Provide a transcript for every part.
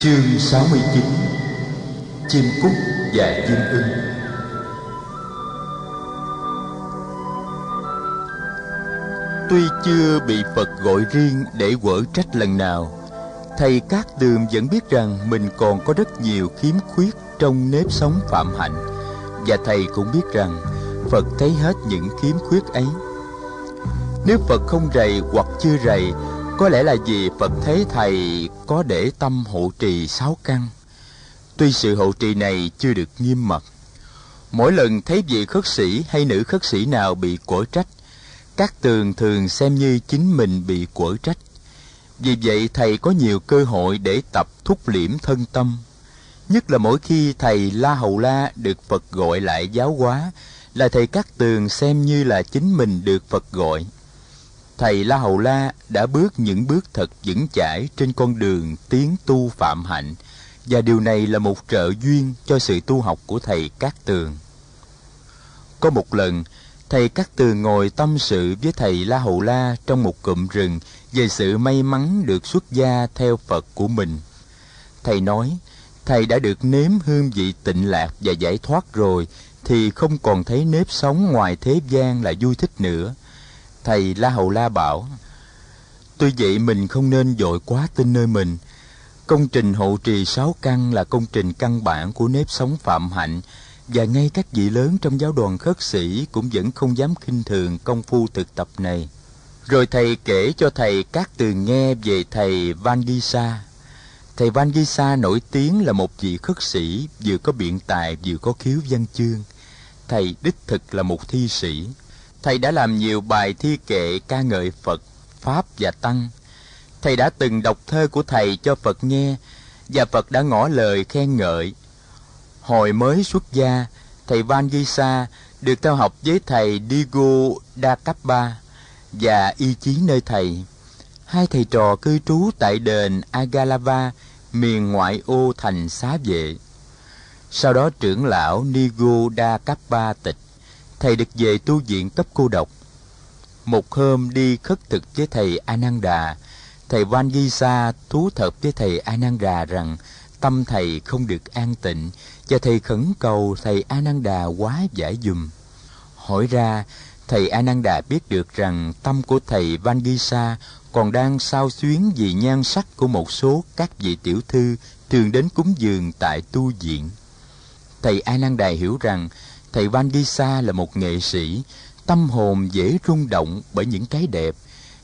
Chương 69 Chim cúc và chim ưng. Tuy chưa bị Phật gọi riêng để quở trách lần nào, Thầy Cát Tường vẫn biết rằng mình còn có rất nhiều khiếm khuyết trong nếp sống phạm hạnh, Và thầy cũng biết rằng Phật thấy hết những khiếm khuyết ấy. Nếu Phật không rầy hoặc chưa rầy có lẽ là vì Phật thấy thầy có để tâm hộ trì sáu căn. Tuy sự hộ trì này chưa được nghiêm mật. Mỗi lần thấy vị khất sĩ hay nữ khất sĩ nào bị quở trách, các tường thường xem như chính mình bị quở trách. Vì vậy thầy có nhiều cơ hội để tập thúc liễm thân tâm. Nhất là mỗi khi thầy La Hầu La được Phật gọi lại giáo hóa, là thầy các tường xem như là chính mình được Phật gọi thầy La Hầu La đã bước những bước thật vững chãi trên con đường tiến tu phạm hạnh và điều này là một trợ duyên cho sự tu học của thầy Cát Tường. Có một lần, thầy Cát Tường ngồi tâm sự với thầy La Hầu La trong một cụm rừng về sự may mắn được xuất gia theo Phật của mình. Thầy nói, thầy đã được nếm hương vị tịnh lạc và giải thoát rồi thì không còn thấy nếp sống ngoài thế gian là vui thích nữa thầy la hầu la bảo tuy vậy mình không nên dội quá tin nơi mình công trình hộ trì sáu căn là công trình căn bản của nếp sống phạm hạnh, và ngay các vị lớn trong giáo đoàn khất sĩ cũng vẫn không dám khinh thường công phu thực tập này rồi thầy kể cho thầy các từ nghe về thầy Van Gisa. Thầy Van Gisa nổi tiếng là một vị khất sĩ, vừa có biện tài vừa có khiếu văn chương. Thầy đích thực là một thi sĩ thầy đã làm nhiều bài thi kệ ca ngợi Phật, Pháp và Tăng. Thầy đã từng đọc thơ của thầy cho Phật nghe, và Phật đã ngỏ lời khen ngợi. Hồi mới xuất gia, thầy Van Gisa được theo học với thầy Digo Dakappa và y chí nơi thầy. Hai thầy trò cư trú tại đền Agalava, miền ngoại ô thành xá vệ. Sau đó trưởng lão Nigo Dakappa tịch thầy được về tu viện cấp cô độc. Một hôm đi khất thực với thầy Ananda, thầy Vangisa thú thật với thầy Ananda rằng tâm thầy không được an tịnh và thầy khẩn cầu thầy Ananda quá giải dùm. Hỏi ra, thầy Ananda biết được rằng tâm của thầy Vangisa còn đang sao xuyến vì nhan sắc của một số các vị tiểu thư thường đến cúng dường tại tu viện. Thầy Ananda hiểu rằng thầy Van Gisa là một nghệ sĩ, tâm hồn dễ rung động bởi những cái đẹp,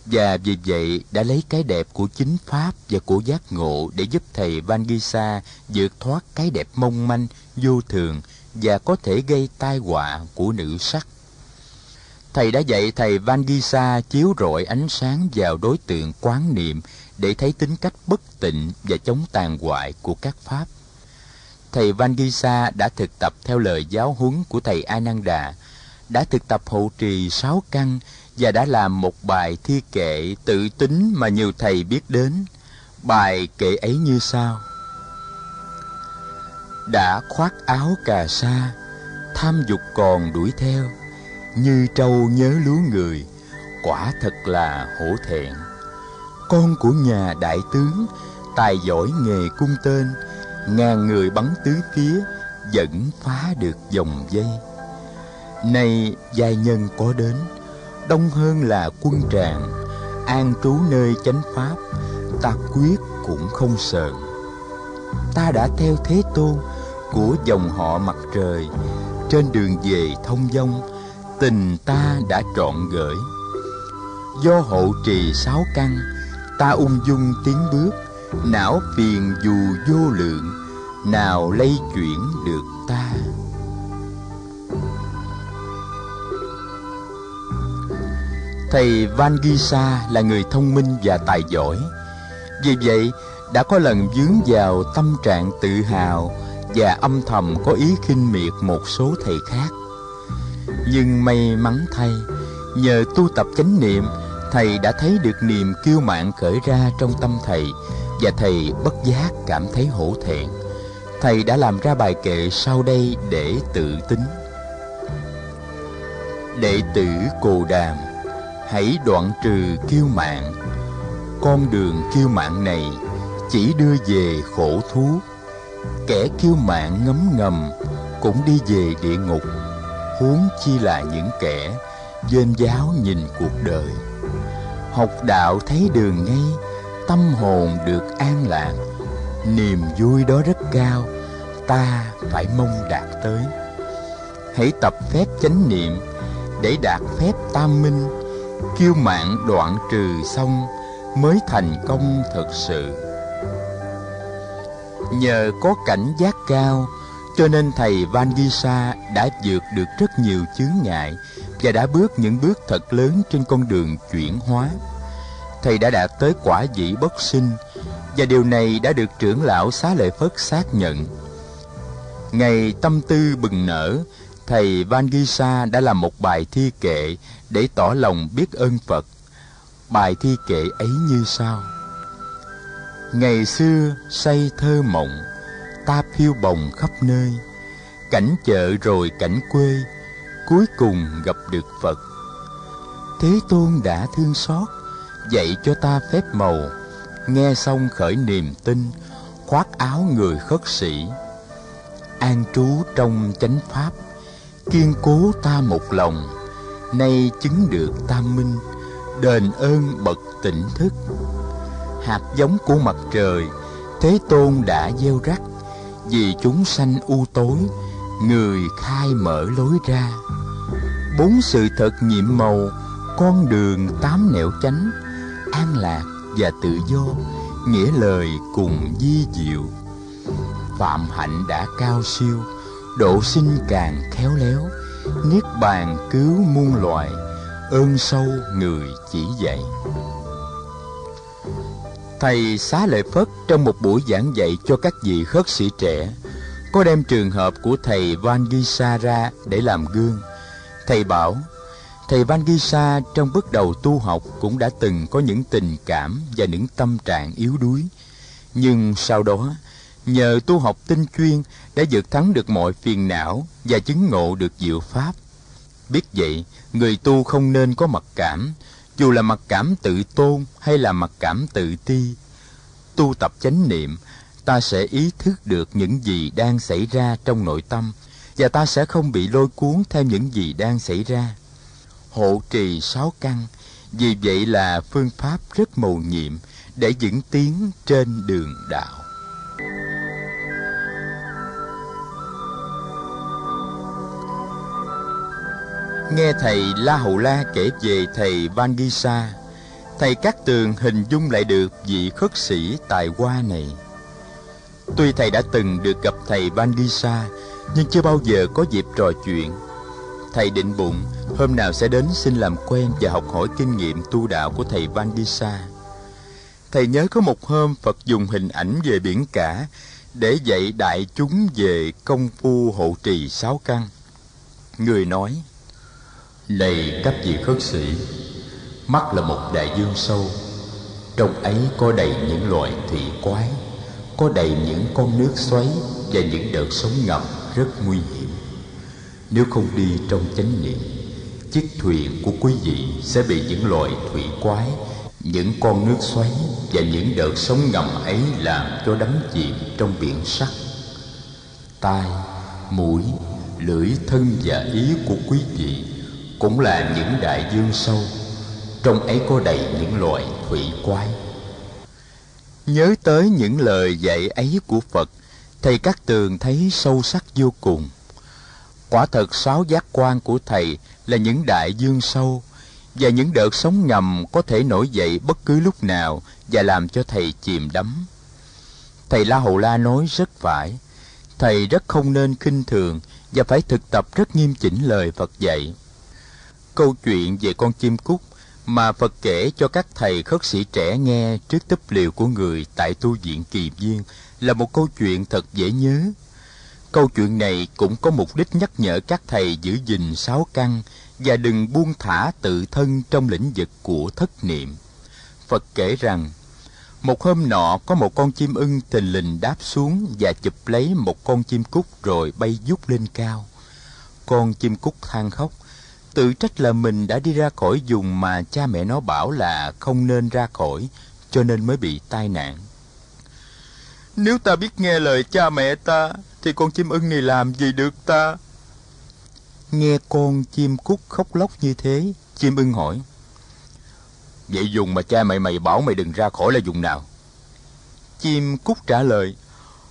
và vì vậy đã lấy cái đẹp của chính pháp và của giác ngộ để giúp thầy Van Gisa vượt thoát cái đẹp mong manh, vô thường và có thể gây tai họa của nữ sắc. Thầy đã dạy thầy Van Gisa chiếu rọi ánh sáng vào đối tượng quán niệm để thấy tính cách bất tịnh và chống tàn hoại của các pháp thầy Vangisa đã thực tập theo lời giáo huấn của thầy Ananda, đã thực tập hộ trì sáu căn và đã làm một bài thi kệ tự tính mà nhiều thầy biết đến. Bài kệ ấy như sau: Đã khoác áo cà sa, tham dục còn đuổi theo, như trâu nhớ lúa người, quả thật là hổ thẹn. Con của nhà đại tướng, tài giỏi nghề cung tên, ngàn người bắn tứ phía, vẫn phá được dòng dây. Nay giai nhân có đến, đông hơn là quân tràng. An trú nơi chánh pháp, ta quyết cũng không sợ ta đã theo thế tôn, của dòng họ mặt trời. Trên đường về thông dong tình ta đã trọn gửi. Do hộ trì sáu căn, ta ung dung tiến bước. Não phiền dù vô lượng nào lây chuyển được ta? Thầy van gisa là người thông minh và tài giỏi. Vì vậy, đã có lần vướng vào tâm trạng tự hào và âm thầm có ý khinh miệt một số thầy khác. Nhưng may mắn thay, nhờ tu tập chánh niệm, thầy đã thấy được niềm kiêu mạn khởi ra trong tâm thầy và thầy bất giác cảm thấy hổ thẹn thầy đã làm ra bài kệ sau đây để tự tính. Đệ tử cồ đàm, hãy đoạn trừ kiêu mạn con đường kiêu mạn này chỉ đưa về khổ thú. Kẻ kiêu mạn ngấm ngầm cũng đi về địa ngục. Huống chi là những kẻ dên giáo nhìn cuộc đời. Học đạo thấy đường ngay, tâm hồn được an lạc niềm vui đó rất cao, ta phải mong đạt tới hãy tập phép chánh niệm để đạt phép tam minh, kiêu mạn đoạn trừ xong mới thành công thực sự nhờ có cảnh giác cao, cho nên thầy Van Gisa đã vượt được rất nhiều chướng ngại và đã bước những bước thật lớn trên con đường chuyển hóa. Thầy đã đạt tới quả vị bất sinh và điều này đã được trưởng lão Xá Lợi Phất xác nhận. Ngày tâm tư bừng nở, thầy Van Gisa đã làm một bài thi kệ để tỏ lòng biết ơn Phật. Bài thi kệ ấy như sau: Ngày xưa say thơ mộng, ta phiêu bồng khắp nơi, cảnh chợ rồi cảnh quê, cuối cùng gặp được Phật. Thế Tôn đã thương xót, dạy cho ta phép màu, nghe xong khởi niềm tin, khoác áo người khất sĩ. An trú trong chánh pháp, kiên cố ta một lòng, nay chứng được tam minh, đền ơn bậc tỉnh thức. Hạt giống của mặt trời, Thế Tôn đã gieo rắc, vì chúng sanh u tối, người khai mở lối ra. Bốn sự thật nhiệm màu, con đường tám nẻo chánh, an lạc và tự do, nghĩa lời cùng di diệu. Phạm hạnh đã cao siêu, độ sinh càng khéo léo, niết bàn cứu muôn loài, ơn sâu người chỉ dạy. Thầy Xá Lợi Phất trong một buổi giảng dạy cho các vị khất sĩ trẻ có đem trường hợp của thầy Van Gisa ra để làm gương. Thầy bảo, thầy Van Gisa trong bước đầu tu học cũng đã từng có những tình cảm và những tâm trạng yếu đuối. Nhưng sau đó, nhờ tu học tinh chuyên đã vượt thắng được mọi phiền não và chứng ngộ được diệu pháp. Biết vậy, người tu không nên có mặc cảm, dù là mặc cảm tự tôn hay là mặc cảm tự ti. Tu tập chánh niệm, ta sẽ ý thức được những gì đang xảy ra trong nội tâm và ta sẽ không bị lôi cuốn theo những gì đang xảy ra. Hộ trì sáu căn, vì vậy là phương pháp rất mầu nhiệm để vững tiến trên đường đạo. Nghe thầy La Hầu La kể về thầy Van Gisa, thầy Cát Tường hình dung lại được vị khất sĩ tài hoa này. Tuy thầy đã từng được gặp thầy Van Gisa, nhưng chưa bao giờ có dịp trò chuyện. Thầy định bụng hôm nào sẽ đến xin làm quen và học hỏi kinh nghiệm tu đạo của thầy Van Sa. Thầy nhớ có một hôm Phật dùng hình ảnh về biển cả để dạy đại chúng về công phu hộ trì sáu căn. Người nói, này các vị khất sĩ Mắt là một đại dương sâu Trong ấy có đầy những loài thủy quái Có đầy những con nước xoáy Và những đợt sóng ngầm rất nguy hiểm nếu không đi trong chánh niệm Chiếc thuyền của quý vị sẽ bị những loài thủy quái Những con nước xoáy Và những đợt sóng ngầm ấy làm cho đắm chìm trong biển sắt Tai, mũi, lưỡi thân và ý của quý vị cũng là những đại dương sâu. Trong ấy có đầy những loài thủy quái. Nhớ tới những lời dạy ấy của phật thầy các tường thấy sâu sắc vô cùng quả thật sáu giác quan của thầy là những đại dương sâu, và những đợt sóng ngầm có thể nổi dậy bất cứ lúc nào và làm cho thầy chìm đắm thầy la hầu la nói rất phải, thầy rất không nên khinh thường và phải thực tập rất nghiêm chỉnh lời phật dạy câu chuyện về con chim cút mà Phật kể cho các thầy khất sĩ trẻ nghe trước túp liều của người tại tu viện Kỳ Viên là một câu chuyện thật dễ nhớ. Câu chuyện này cũng có mục đích nhắc nhở các thầy giữ gìn sáu căn và đừng buông thả tự thân trong lĩnh vực của thất niệm. Phật kể rằng, một hôm nọ có một con chim ưng thình lình đáp xuống và chụp lấy một con chim cút rồi bay vút lên cao. Con chim cút than khóc, tự trách là mình đã đi ra khỏi vùng mà cha mẹ nó bảo là không nên ra khỏi cho nên mới bị tai nạn Nếu ta biết nghe lời cha mẹ ta thì con chim ưng này làm gì được ta? Nghe con chim cút khóc lóc như thế Chim ưng hỏi. Vậy dùng mà cha mẹ mày bảo mày đừng ra khỏi là dùng nào? Chim cút trả lời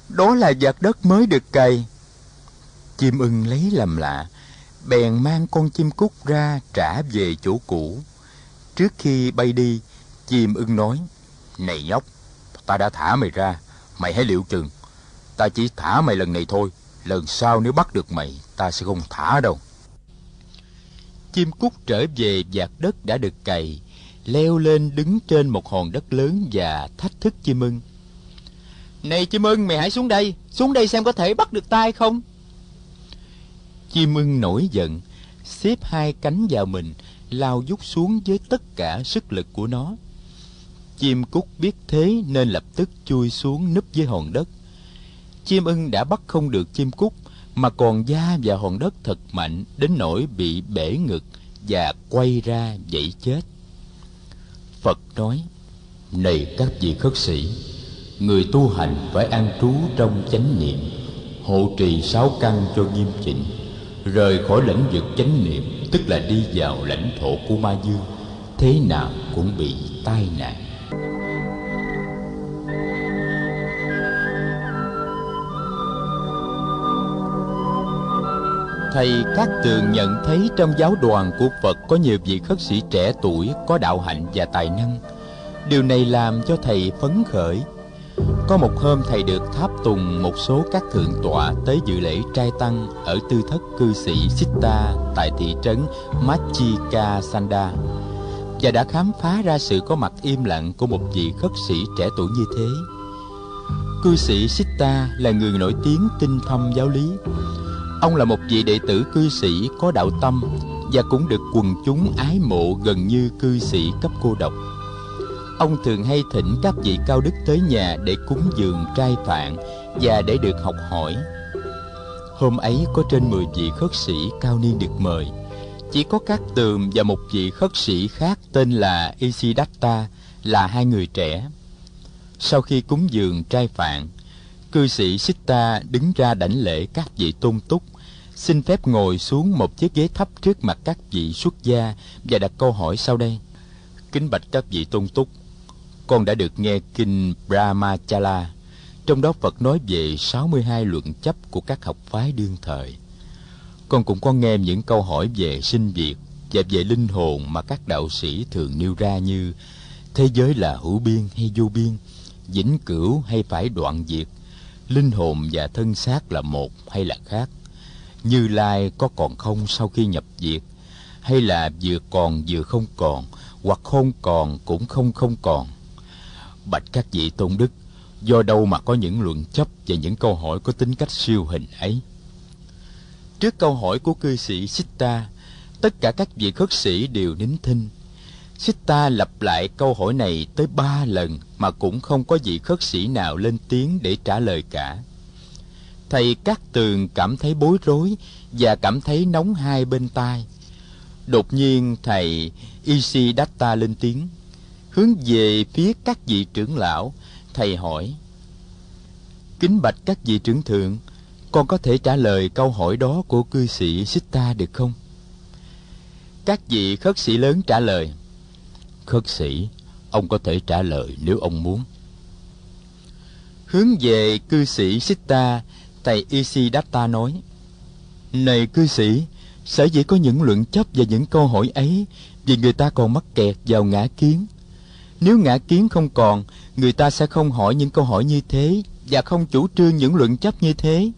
Đó là giặt đất mới được cày. Chim ưng lấy làm lạ Bèn mang con chim cút ra trả về chỗ cũ. Trước khi bay đi Chim ưng nói Này nhóc Ta đã thả mày ra Mày hãy liệu chừng Ta chỉ thả mày lần này thôi. Lần sau nếu bắt được mày, Ta sẽ không thả đâu. Chim cút trở về vạt đất đã được cày, Leo lên đứng trên một hòn đất lớn Và thách thức chim ưng. Này chim ưng, mày hãy xuống đây. Xuống đây xem có thể bắt được ta hay không. Chim ưng nổi giận, Xếp hai cánh vào mình, Lao dút xuống với tất cả sức lực của nó. Chim cút biết thế nên lập tức chui xuống núp dưới hòn đất. Chim ưng đã bắt không được chim cút mà còn da và hòn đất thật mạnh đến nỗi bị bể ngực và quay ra dậy chết. Phật nói: Này các vị khất sĩ, người tu hành phải an trú trong chánh niệm, hộ trì sáu căn cho nghiêm chỉnh, rời khỏi lãnh vực chánh niệm, tức là đi vào lãnh thổ của ma dương, thế nào cũng bị tai nạn. Thầy, các Tường nhận thấy trong giáo đoàn của Phật có nhiều vị khất sĩ trẻ tuổi, có đạo hạnh và tài năng. Điều này làm cho thầy phấn khởi. Có một hôm thầy được tháp tùng một số các thượng tọa tới dự lễ trai tăng ở tư thất cư sĩ Sitta tại thị trấn Machika Sanda và đã khám phá ra sự có mặt im lặng của một vị khất sĩ trẻ tuổi như thế. Cư sĩ Sitta là người nổi tiếng tinh thâm giáo lý Ông là một vị đệ tử cư sĩ có đạo tâm và cũng được quần chúng ái mộ gần như cư sĩ cấp cô độc. Ông thường hay thỉnh các vị cao đức tới nhà để cúng dường trai phạn và để được học hỏi. Hôm ấy có trên 10 vị khất sĩ cao niên được mời. Chỉ có các tường và một vị khất sĩ khác tên là Isidatta là hai người trẻ. Sau khi cúng dường trai phạn, cư sĩ Sitta đứng ra đảnh lễ các vị tôn túc xin phép ngồi xuống một chiếc ghế thấp trước mặt các vị xuất gia và đặt câu hỏi sau đây. Kính bạch các vị tôn túc, con đã được nghe kinh Brahmachala, trong đó Phật nói về 62 luận chấp của các học phái đương thời. Con cũng có nghe những câu hỏi về sinh diệt và về linh hồn mà các đạo sĩ thường nêu ra như thế giới là hữu biên hay vô biên, vĩnh cửu hay phải đoạn diệt, linh hồn và thân xác là một hay là khác như lai có còn không sau khi nhập diệt hay là vừa còn vừa không còn hoặc không còn cũng không không còn? Bạch các vị tôn đức do đâu mà có những luận chấp và những câu hỏi có tính cách siêu hình ấy? Trước câu hỏi của cư sĩ Sita, tất cả các vị khất sĩ đều nín thinh. Sita lặp lại câu hỏi này tới ba lần mà cũng không có vị khất sĩ nào lên tiếng để trả lời cả thầy cát tường cảm thấy bối rối và cảm thấy nóng hai bên tai. Đột nhiên thầy isidatta lên tiếng. Hướng về phía các vị trưởng lão thầy hỏi. Kính bạch các vị trưởng thượng con có thể trả lời câu hỏi đó của cư sĩ Sita được không? Các vị khất sĩ lớn trả lời. Khất sĩ, ông có thể trả lời nếu ông muốn. Hướng về cư sĩ Sita Thầy Isidatta nói, Này cư sĩ, sở dĩ có những luận chấp và những câu hỏi ấy vì người ta còn mắc kẹt vào ngã kiến. Nếu ngã kiến không còn, người ta sẽ không hỏi những câu hỏi như thế và không chủ trương những luận chấp như thế.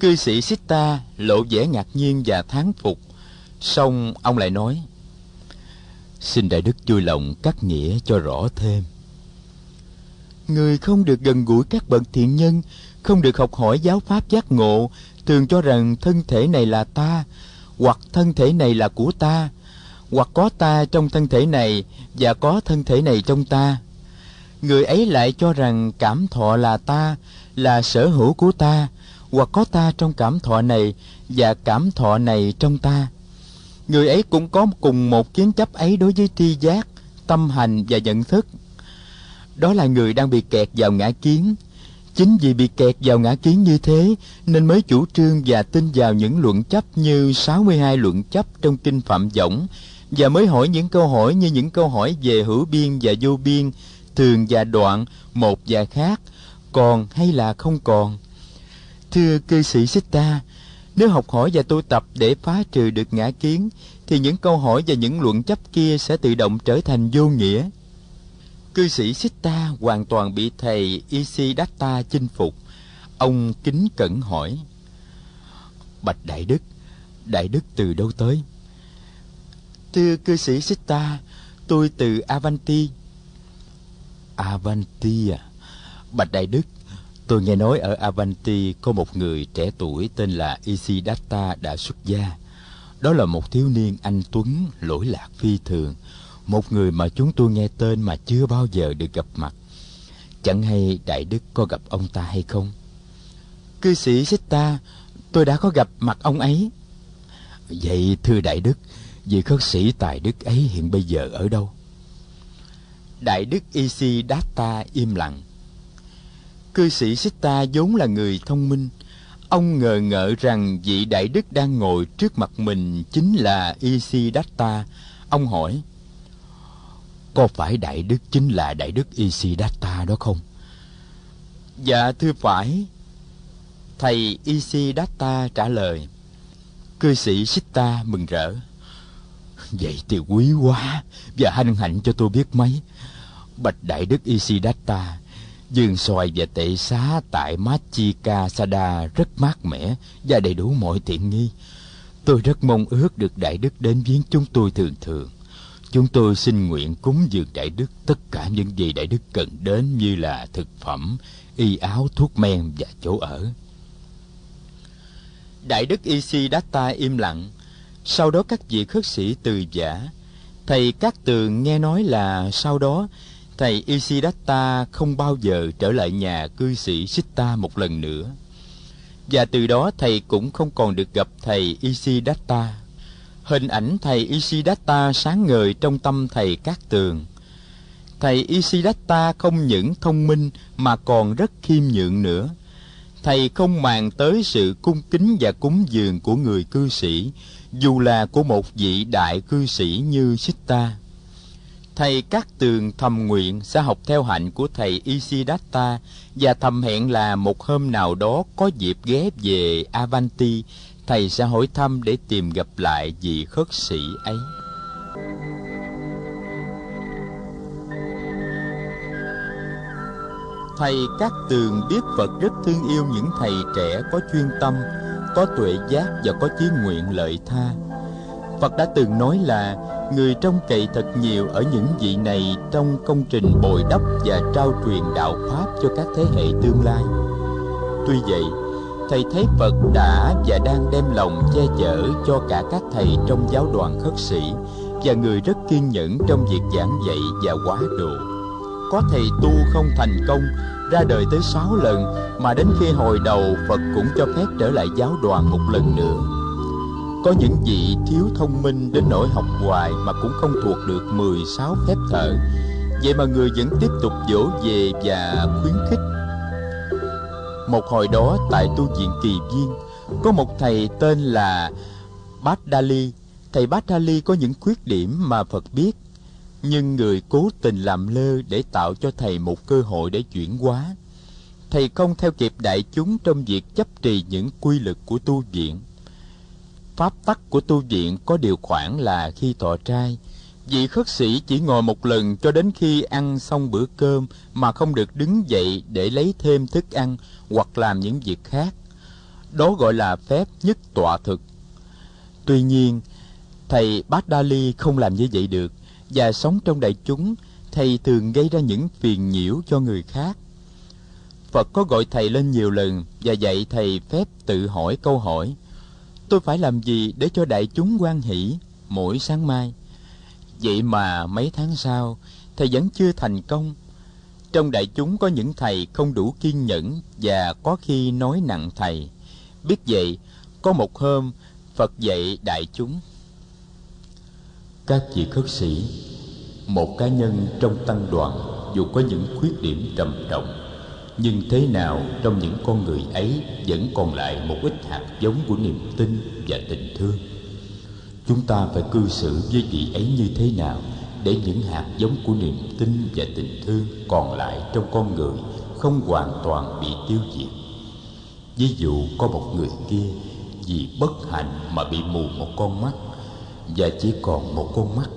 Cư sĩ Sita lộ vẻ ngạc nhiên và thán phục, xong ông lại nói, Xin Đại Đức vui lòng cắt nghĩa cho rõ thêm. Người không được gần gũi các bậc thiện nhân không được học hỏi giáo pháp giác ngộ, thường cho rằng thân thể này là ta, hoặc thân thể này là của ta, hoặc có ta trong thân thể này và có thân thể này trong ta. Người ấy lại cho rằng cảm thọ là ta, là sở hữu của ta, hoặc có ta trong cảm thọ này và cảm thọ này trong ta. Người ấy cũng có cùng một kiến chấp ấy đối với tri giác, tâm hành và nhận thức. Đó là người đang bị kẹt vào ngã kiến chính vì bị kẹt vào ngã kiến như thế nên mới chủ trương và tin vào những luận chấp như 62 luận chấp trong kinh Phạm Võng và mới hỏi những câu hỏi như những câu hỏi về hữu biên và vô biên, thường và đoạn, một và khác, còn hay là không còn. Thưa cư sĩ Sita, nếu học hỏi và tu tập để phá trừ được ngã kiến, thì những câu hỏi và những luận chấp kia sẽ tự động trở thành vô nghĩa. Cư sĩ Sita hoàn toàn bị thầy Isidatta chinh phục. Ông kính cẩn hỏi. Bạch Đại Đức, Đại Đức từ đâu tới? Thưa cư sĩ Sita, tôi từ Avanti. Avanti à? Bạch Đại Đức, tôi nghe nói ở Avanti có một người trẻ tuổi tên là Isidatta đã xuất gia. Đó là một thiếu niên anh Tuấn, lỗi lạc phi thường. Một người mà chúng tôi nghe tên mà chưa bao giờ được gặp mặt. Chẳng hay Đại Đức có gặp ông ta hay không? Cư sĩ Sita, tôi đã có gặp mặt ông ấy. Vậy thưa Đại Đức, vị khất sĩ tài đức ấy hiện bây giờ ở đâu đại đức isidatta im lặng cư sĩ Sitta vốn là người thông minh ông ngờ ngợ rằng vị đại đức đang ngồi trước mặt mình chính là isidatta ông hỏi có phải đại đức chính là đại đức isidatta đó không? Dạ thưa phải. Thầy isidatta trả lời. Cư sĩ Sitta mừng rỡ. Vậy thì quý quá, Và hân hạnh cho tôi biết mấy. Bạch Đại Đức Isidatta Dương xoài và tệ xá tại Machika Sada rất mát mẻ và đầy đủ mọi tiện nghi. Tôi rất mong ước được Đại Đức đến viếng chúng tôi thường thường. Chúng tôi xin nguyện cúng dường Đại Đức tất cả những gì Đại Đức cần đến như là thực phẩm, y áo, thuốc men và chỗ ở. Đại Đức Isidatta im lặng, sau đó các vị khất sĩ từ giả thầy các tường nghe nói là sau đó thầy isidatta không bao giờ trở lại nhà cư sĩ sitta một lần nữa. Và từ đó thầy cũng không còn được gặp thầy isidatta hình ảnh thầy isidatta sáng ngời trong tâm thầy Cát tường thầy isidatta không những thông minh mà còn rất khiêm nhượng nữa thầy không màng tới sự cung kính và cúng dường của người cư sĩ dù là của một vị đại cư sĩ như Sitta. Thầy Cát tường thầm nguyện sẽ học theo hạnh của thầy Isidatta và thầm hẹn là một hôm nào đó có dịp ghé về Avanti, thầy sẽ hỏi thăm để tìm gặp lại vị khất sĩ ấy. Thầy các tường biết Phật rất thương yêu những thầy trẻ có chuyên tâm, có tuệ giác và có chí nguyện lợi tha phật đã từng nói là người trông cậy thật nhiều ở những vị này trong công trình bồi đắp và trao truyền đạo pháp cho các thế hệ tương lai tuy vậy thầy thấy phật đã và đang đem lòng che chở cho cả các thầy trong giáo đoàn khất sĩ và người rất kiên nhẫn trong việc giảng dạy và quá độ có thầy tu không thành công, ra đời tới sáu lần, mà đến khi hồi đầu Phật cũng cho phép trở lại giáo đoàn một lần nữa. Có những vị thiếu thông minh đến nỗi học hoài mà cũng không thuộc được 16 phép thở. Vậy mà người vẫn tiếp tục dỗ về và khuyến khích. Một hồi đó tại tu viện Kỳ Viên, có một thầy tên là Bát đa ly Thầy Bát đa ly có những khuyết điểm mà Phật biết nhưng người cố tình làm lơ để tạo cho thầy một cơ hội để chuyển hóa. Thầy không theo kịp đại chúng trong việc chấp trì những quy luật của tu viện. Pháp tắc của tu viện có điều khoản là khi thọ trai vị khất sĩ chỉ ngồi một lần cho đến khi ăn xong bữa cơm mà không được đứng dậy để lấy thêm thức ăn hoặc làm những việc khác. Đó gọi là phép nhất tọa thực. Tuy nhiên, thầy bát đa ly không làm như vậy được và sống trong đại chúng, thầy thường gây ra những phiền nhiễu cho người khác. Phật có gọi thầy lên nhiều lần và dạy thầy phép tự hỏi câu hỏi, tôi phải làm gì để cho đại chúng quan hỷ mỗi sáng mai? Vậy mà mấy tháng sau, thầy vẫn chưa thành công. Trong đại chúng có những thầy không đủ kiên nhẫn và có khi nói nặng thầy. Biết vậy, có một hôm, phật dạy đại chúng. Các vị khất sĩ, một cá nhân trong tăng đoàn dù có những khuyết điểm trầm trọng, nhưng thế nào trong những con người ấy vẫn còn lại một ít hạt giống của niềm tin và tình thương chúng ta phải cư xử với vị ấy như thế nào để những hạt giống của niềm tin và tình thương còn lại trong con người không hoàn toàn bị tiêu diệt. Ví dụ, có một người kia vì bất hạnh mà bị mù một con mắt, và chỉ còn một con mắt.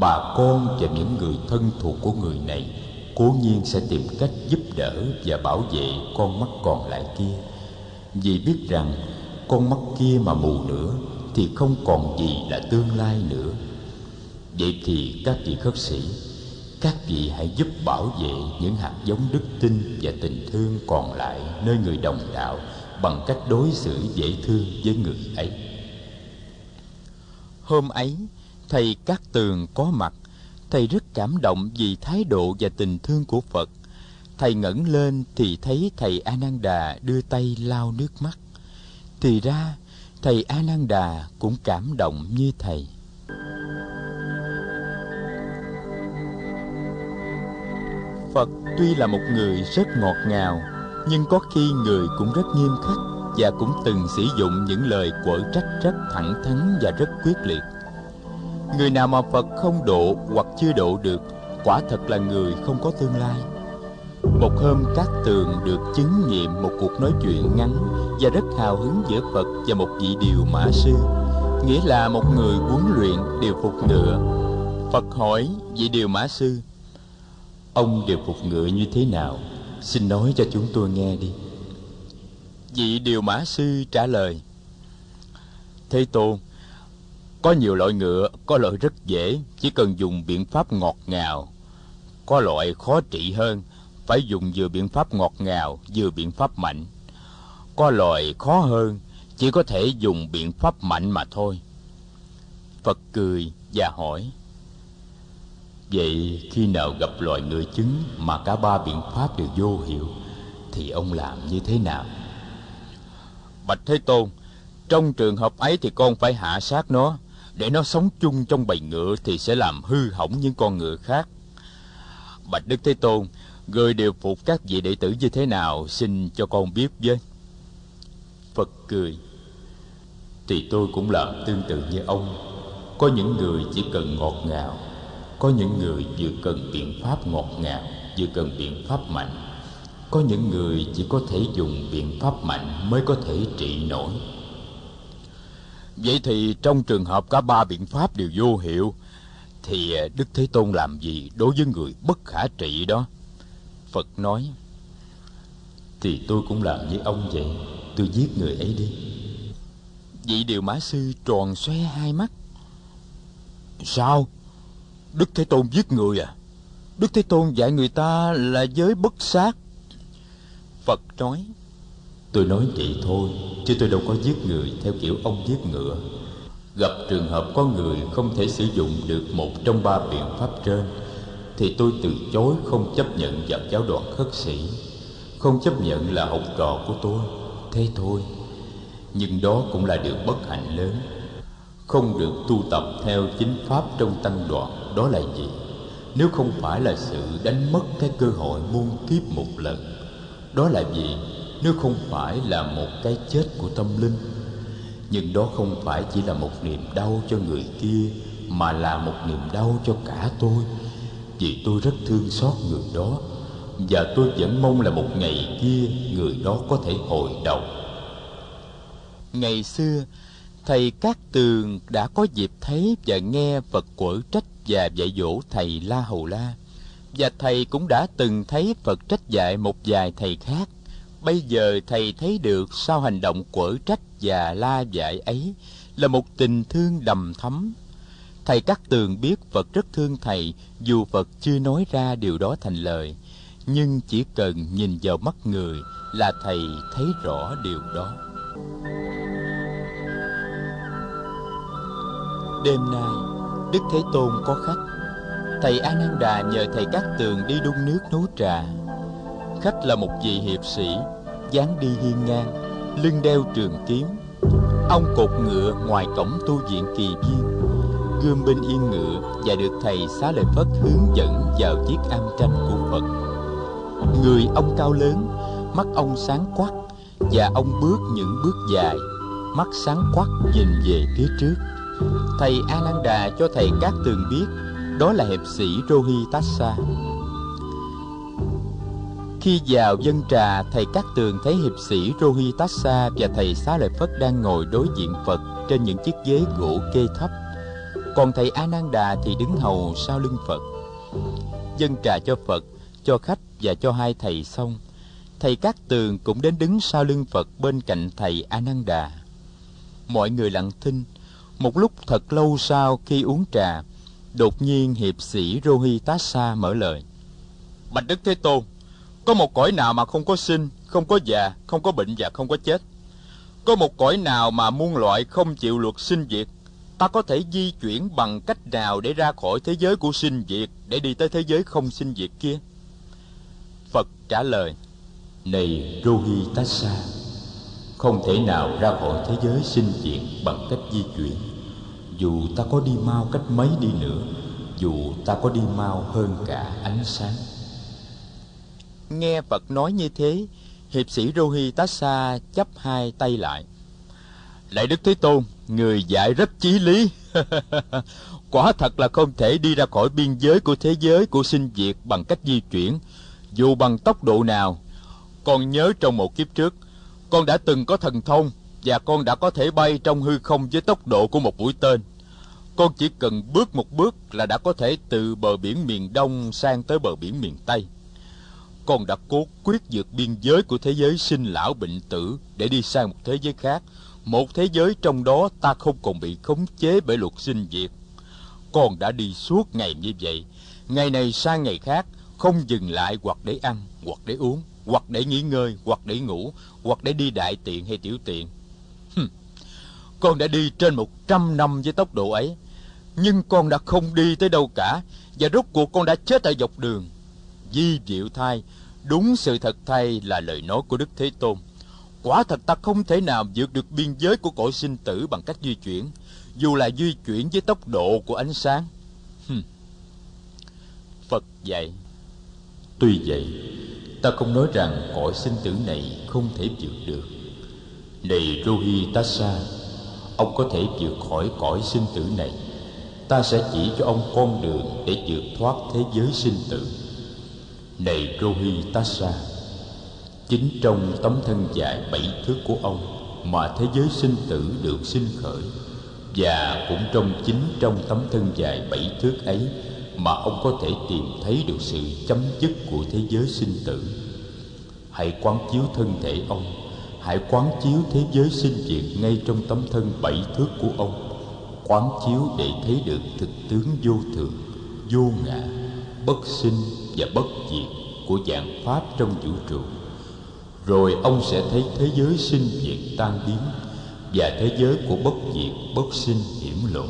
Bà con và những người thân thuộc của người này cố nhiên sẽ tìm cách giúp đỡ và bảo vệ con mắt còn lại kia. Vì biết rằng con mắt kia mà mù nữa thì không còn gì là tương lai nữa. Vậy thì các vị khất sĩ, các vị hãy giúp bảo vệ những hạt giống đức tin và tình thương còn lại nơi người đồng đạo bằng cách đối xử dễ thương với người ấy. Hôm ấy, thầy các tường có mặt. Thầy rất cảm động vì thái độ và tình thương của phật. Thầy ngẩng lên thì thấy thầy A Nan Đà đưa tay lau nước mắt. Thì ra thầy A Nan Đà cũng cảm động như thầy. Phật tuy là một người rất ngọt ngào, nhưng có khi người cũng rất nghiêm khắc và cũng từng sử dụng những lời quở trách rất thẳng thắn và rất quyết liệt. Người nào mà phật không độ hoặc chưa độ được, quả thật là người không có tương lai một hôm các tường được chứng nghiệm một cuộc nói chuyện ngắn và rất hào hứng giữa phật và một vị điều mã sư. Nghĩa là một người huấn luyện điều phục ngựa. Phật hỏi vị điều mã sư, ông điều phục ngựa như thế nào? Xin nói cho chúng tôi nghe đi. Vị điều mã sư trả lời, thế tôn, có nhiều loại ngựa, có loại rất dễ, chỉ cần dùng biện pháp ngọt ngào, có loại khó trị hơn phải dùng vừa biện pháp ngọt ngào, vừa biện pháp mạnh. Có loài khó hơn, chỉ có thể dùng biện pháp mạnh mà thôi. Phật cười và hỏi, vậy khi nào gặp loài người chứng mà cả ba biện pháp đều vô hiệu, thì ông làm như thế nào? Bạch thế tôn, trong trường hợp ấy thì con phải hạ sát nó. Để nó sống chung trong bầy ngựa thì sẽ làm hư hỏng những con ngựa khác. Bạch đức thế tôn người điều phục các vị đệ tử như thế nào xin cho con biết với. Phật cười. Thì tôi cũng làm tương tự như ông. Có những người chỉ cần ngọt ngào, có những người vừa cần biện pháp ngọt ngào, vừa cần biện pháp mạnh. Có những người chỉ có thể dùng biện pháp mạnh mới có thể trị nổi. Vậy thì trong trường hợp cả ba biện pháp đều vô hiệu, thì đức thế tôn làm gì đối với người bất khả trị đó? Phật nói, thì tôi cũng làm như ông vậy, tôi giết người ấy đi. Vị điều mã sư tròn xoe hai mắt. Sao? Đức thế tôn giết người à? Đức thế tôn dạy người ta là giới bất sát. Phật nói, tôi nói vậy thôi, chứ tôi đâu có giết người theo kiểu ông giết ngựa. Gặp trường hợp có người không thể sử dụng được một trong ba biện pháp trên thì tôi từ chối không chấp nhận vào giáo đoàn khất sĩ. Không chấp nhận là học trò của tôi. Thế thôi. Nhưng đó cũng là điều bất hạnh lớn. Không được tu tập theo chính pháp trong tăng đoàn, đó là gì? Nếu không phải là sự đánh mất cái cơ hội muôn kiếp một lần, đó là gì? Nếu không phải là một cái chết của tâm linh. Nhưng đó không phải chỉ là một niềm đau cho người kia, mà là một niềm đau cho cả tôi vì tôi rất thương xót người đó, và tôi vẫn mong là một ngày kia người đó có thể hồi đầu. Ngày xưa, thầy cát tường đã có dịp thấy và nghe phật quở trách và dạy dỗ thầy la hầu la, và thầy cũng đã từng thấy phật trách dạy một vài thầy khác. Bây giờ thầy thấy được sau hành động quở trách và la dạy ấy là một tình thương đầm thắm thầy cát tường biết phật rất thương thầy, dù phật chưa nói ra điều đó thành lời. Nhưng chỉ cần nhìn vào mắt người là thầy thấy rõ điều đó. Đêm nay, đức thế tôn có khách. Thầy a nan đà nhờ thầy cát tường đi đun nước nấu trà. Khách là một vị hiệp sĩ, dáng đi hiên ngang, lưng đeo trường kiếm. Ông cột ngựa ngoài cổng tu viện kỳ viên gươm bên yên ngựa và được thầy xá lợi phất hướng dẫn vào chiếc am tranh của phật. Người ông cao lớn, mắt ông sáng quắc và ông bước những bước dài, mắt sáng quắc nhìn về phía trước. Thầy a nan đà cho thầy cát tường biết, đó là hiệp sĩ rohitassa khi vào dân trà, thầy cát tường thấy hiệp sĩ rohitassa và thầy xá lợi phất đang ngồi đối diện phật trên những chiếc ghế gỗ kê thấp còn thầy a nan đà thì đứng hầu sau lưng phật. Dân trà cho phật, cho khách và cho hai thầy xong. Thầy cát tường cũng đến đứng sau lưng phật bên cạnh thầy a nan đà. Mọi người lặng thinh. Một lúc thật lâu sau khi uống trà, đột nhiên hiệp sĩ rohitassa mở lời. Bạch đức thế tôn, có một cõi nào mà không có sinh, không có già, không có bệnh và không có chết? Có một cõi nào mà muôn loại không chịu luật sinh diệt? Ta có thể di chuyển bằng cách nào để ra khỏi thế giới của sinh diệt để đi tới thế giới không sinh diệt kia? Phật trả lời này rohitasa không thể nào ra khỏi thế giới sinh diệt bằng cách di chuyển. Dù ta có đi mau cách mấy đi nữa dù ta có đi mau hơn cả ánh sáng. Nghe phật nói như thế hiệp sĩ rohitasa chắp hai tay lại. Lạy Đức Thế Tôn, người dạy rất chí lý. Quả thật là không thể đi ra khỏi biên giới của thế giới của sinh diệt bằng cách di chuyển, dù bằng tốc độ nào. Con nhớ trong một kiếp trước, con đã từng có thần thông và con đã có thể bay trong hư không với tốc độ của một mũi tên. Con chỉ cần bước một bước là đã có thể từ bờ biển miền Đông sang tới bờ biển miền Tây. Con đã cố quyết vượt biên giới của thế giới sinh lão bệnh tử để đi sang một thế giới khác, một thế giới trong đó ta không còn bị khống chế bởi luật sinh diệt. Con đã đi suốt ngày như vậy, ngày này sang ngày khác, không dừng lại hoặc để ăn, hoặc để uống, hoặc để nghỉ ngơi, hoặc để ngủ, hoặc để đi đại tiện hay tiểu tiện. Hừm. Con đã đi trên một trăm năm với tốc độ ấy, nhưng con đã không đi tới đâu cả, và rốt cuộc con đã chết tại dọc đường. Di diệu thai, đúng sự thật thay là lời nói của Đức Thế Tôn. Quả thật ta không thể nào vượt được biên giới của cõi sinh tử bằng cách di chuyển, dù là di chuyển với tốc độ của ánh sáng. Hừm. Phật dạy, tuy vậy, ta không nói rằng cõi sinh tử này không thể vượt được. Này Rohitassa, ông có thể vượt khỏi cõi sinh tử này. Ta sẽ chỉ cho ông con đường để vượt thoát thế giới sinh tử. Này Rohitassa, chính trong tấm thân dài bảy thước của ông mà thế giới sinh tử được sinh khởi, và cũng trong chính trong tấm thân dài bảy thước ấy mà ông có thể tìm thấy được sự chấm dứt của thế giới sinh tử. Hãy quán chiếu thân thể ông, hãy quán chiếu thế giới sinh diệt ngay trong tấm thân bảy thước của ông. Quán chiếu để thấy được thực tướng vô thường, vô ngã, bất sinh và bất diệt của dạng pháp trong vũ trụ rồi ông sẽ thấy thế giới sinh diệt tan biến và thế giới của bất diệt, bất sinh hiểm lộ.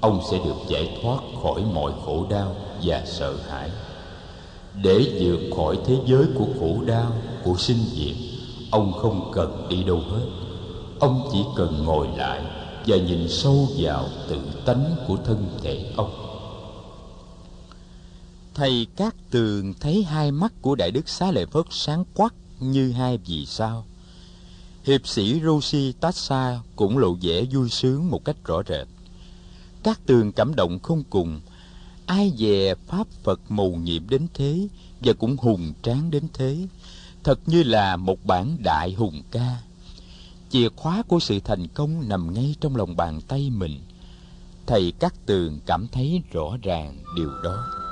Ông sẽ được giải thoát khỏi mọi khổ đau và sợ hãi. Để vượt khỏi thế giới của khổ đau, của sinh diệt ông không cần đi đâu hết. Ông chỉ cần ngồi lại và nhìn sâu vào tự tánh của thân thể ông. Thầy cát tường thấy hai mắt của đại đức xá lợi phất sáng quắc như hai vì sao. Hiệp sĩ Roshi Tassa cũng lộ vẻ vui sướng một cách rõ rệt. Các tường cảm động không cùng, ai dè pháp phật mầu nhiệm đến thế và cũng hùng tráng đến thế. Thật như là một bản đại hùng ca. Chìa khóa của sự thành công nằm ngay trong lòng bàn tay mình. Thầy các tường cảm thấy rõ ràng điều đó.